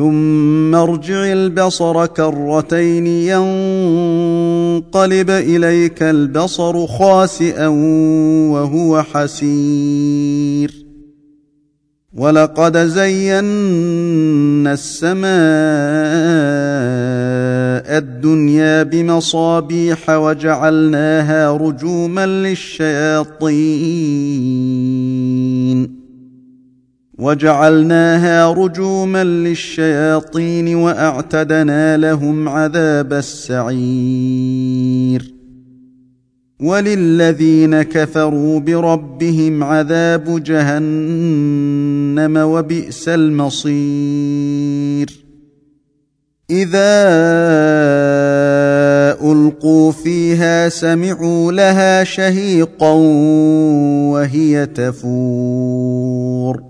ثم ارجع البصر كرتين ينقلب إليك البصر خاسئا وهو حسير. ولقد زينا السماء الدنيا بمصابيح وجعلناها رجوما للشياطين. وجعلناها رجوما للشياطين وأعتدنا لهم عذاب السعير. وللذين كفروا بربهم عذاب جهنم وبئس المصير. إذا ألقوا فيها سمعوا لها شهيقا وهي تفور.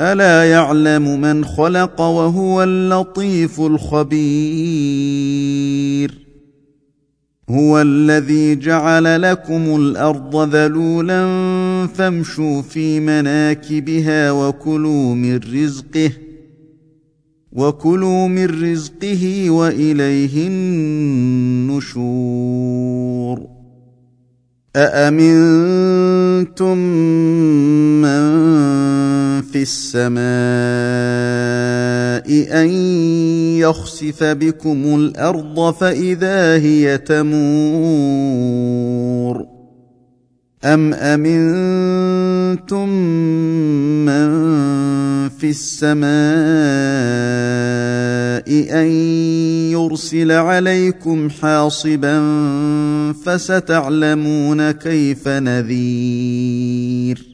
ألا يعلم من خلق وهو اللطيف الخبير؟ هو الذي جعل لكم الأرض ذلولا فامشوا في مناكبها وكلوا من رزقه وكلوا من رزقه وإليه النشور. أأمنتم من في السماء أن يخسف بكم الأرض فإذا هي تمور أم أمنتم من في السماء أن يرسل عليكم حاصبا فستعلمون كيف نذير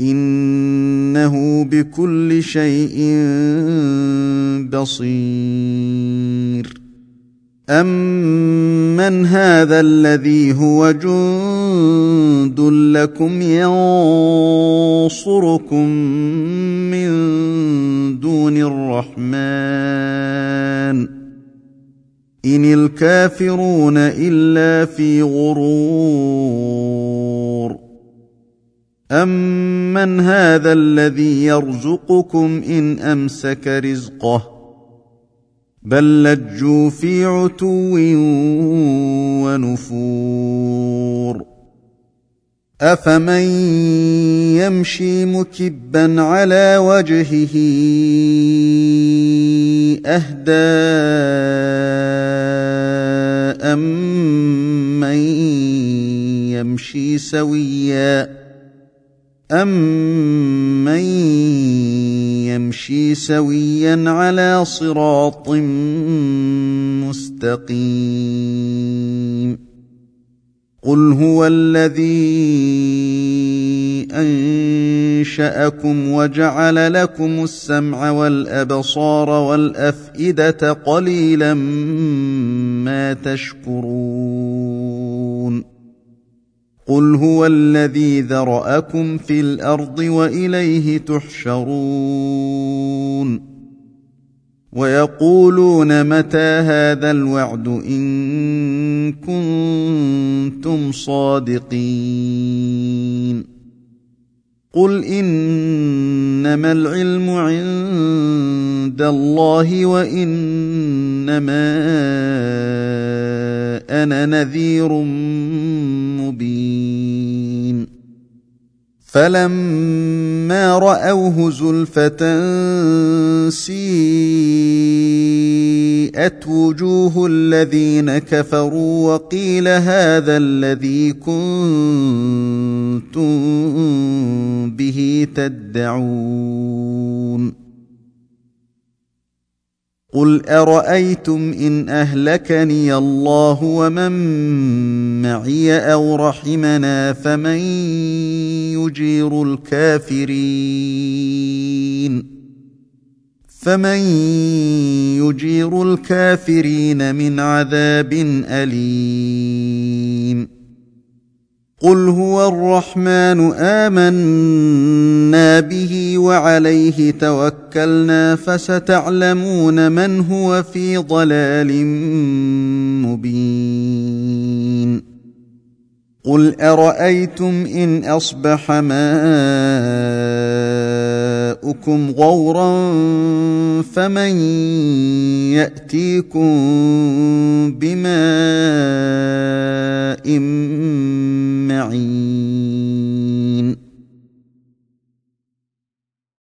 إنه بكل شيء بصير. أمن هذا الذي هو جند لكم ينصركم من دون الرحمن. إن الكافرون إلا في غرور. امن هذا الذي يرزقكم ان امسك رزقه بل لجوا في عتو ونفور افمن يمشي مكبا على وجهه اهدى امن يمشي سويا امن يمشي سويا على صراط مستقيم قل هو الذي انشاكم وجعل لكم السمع والابصار والافئده قليلا ما تشكرون قل هو الذي ذراكم في الأرض واليه تحشرون ويقولون متى هذا الوعد ان كنتم صادقين قل انما العلم عند الله وإنما أنا نذير مبين. فلما رأوه زلفة سيئت وجوه الذين كفروا وقيل هذا الذي كنتم به تدعون. قل ارايتم ان اهلكني الله ومن معي أو رحمنا فمن يجير الكافرين فمن يجير الكافرين من عذاب اليم قل هو الرحمن امنا به وعليه توكلنا فستعلمون من هو في ضلال مبين قل ارايتم ان اصبح ماؤكم غورا فمن ياتيكم بماء معين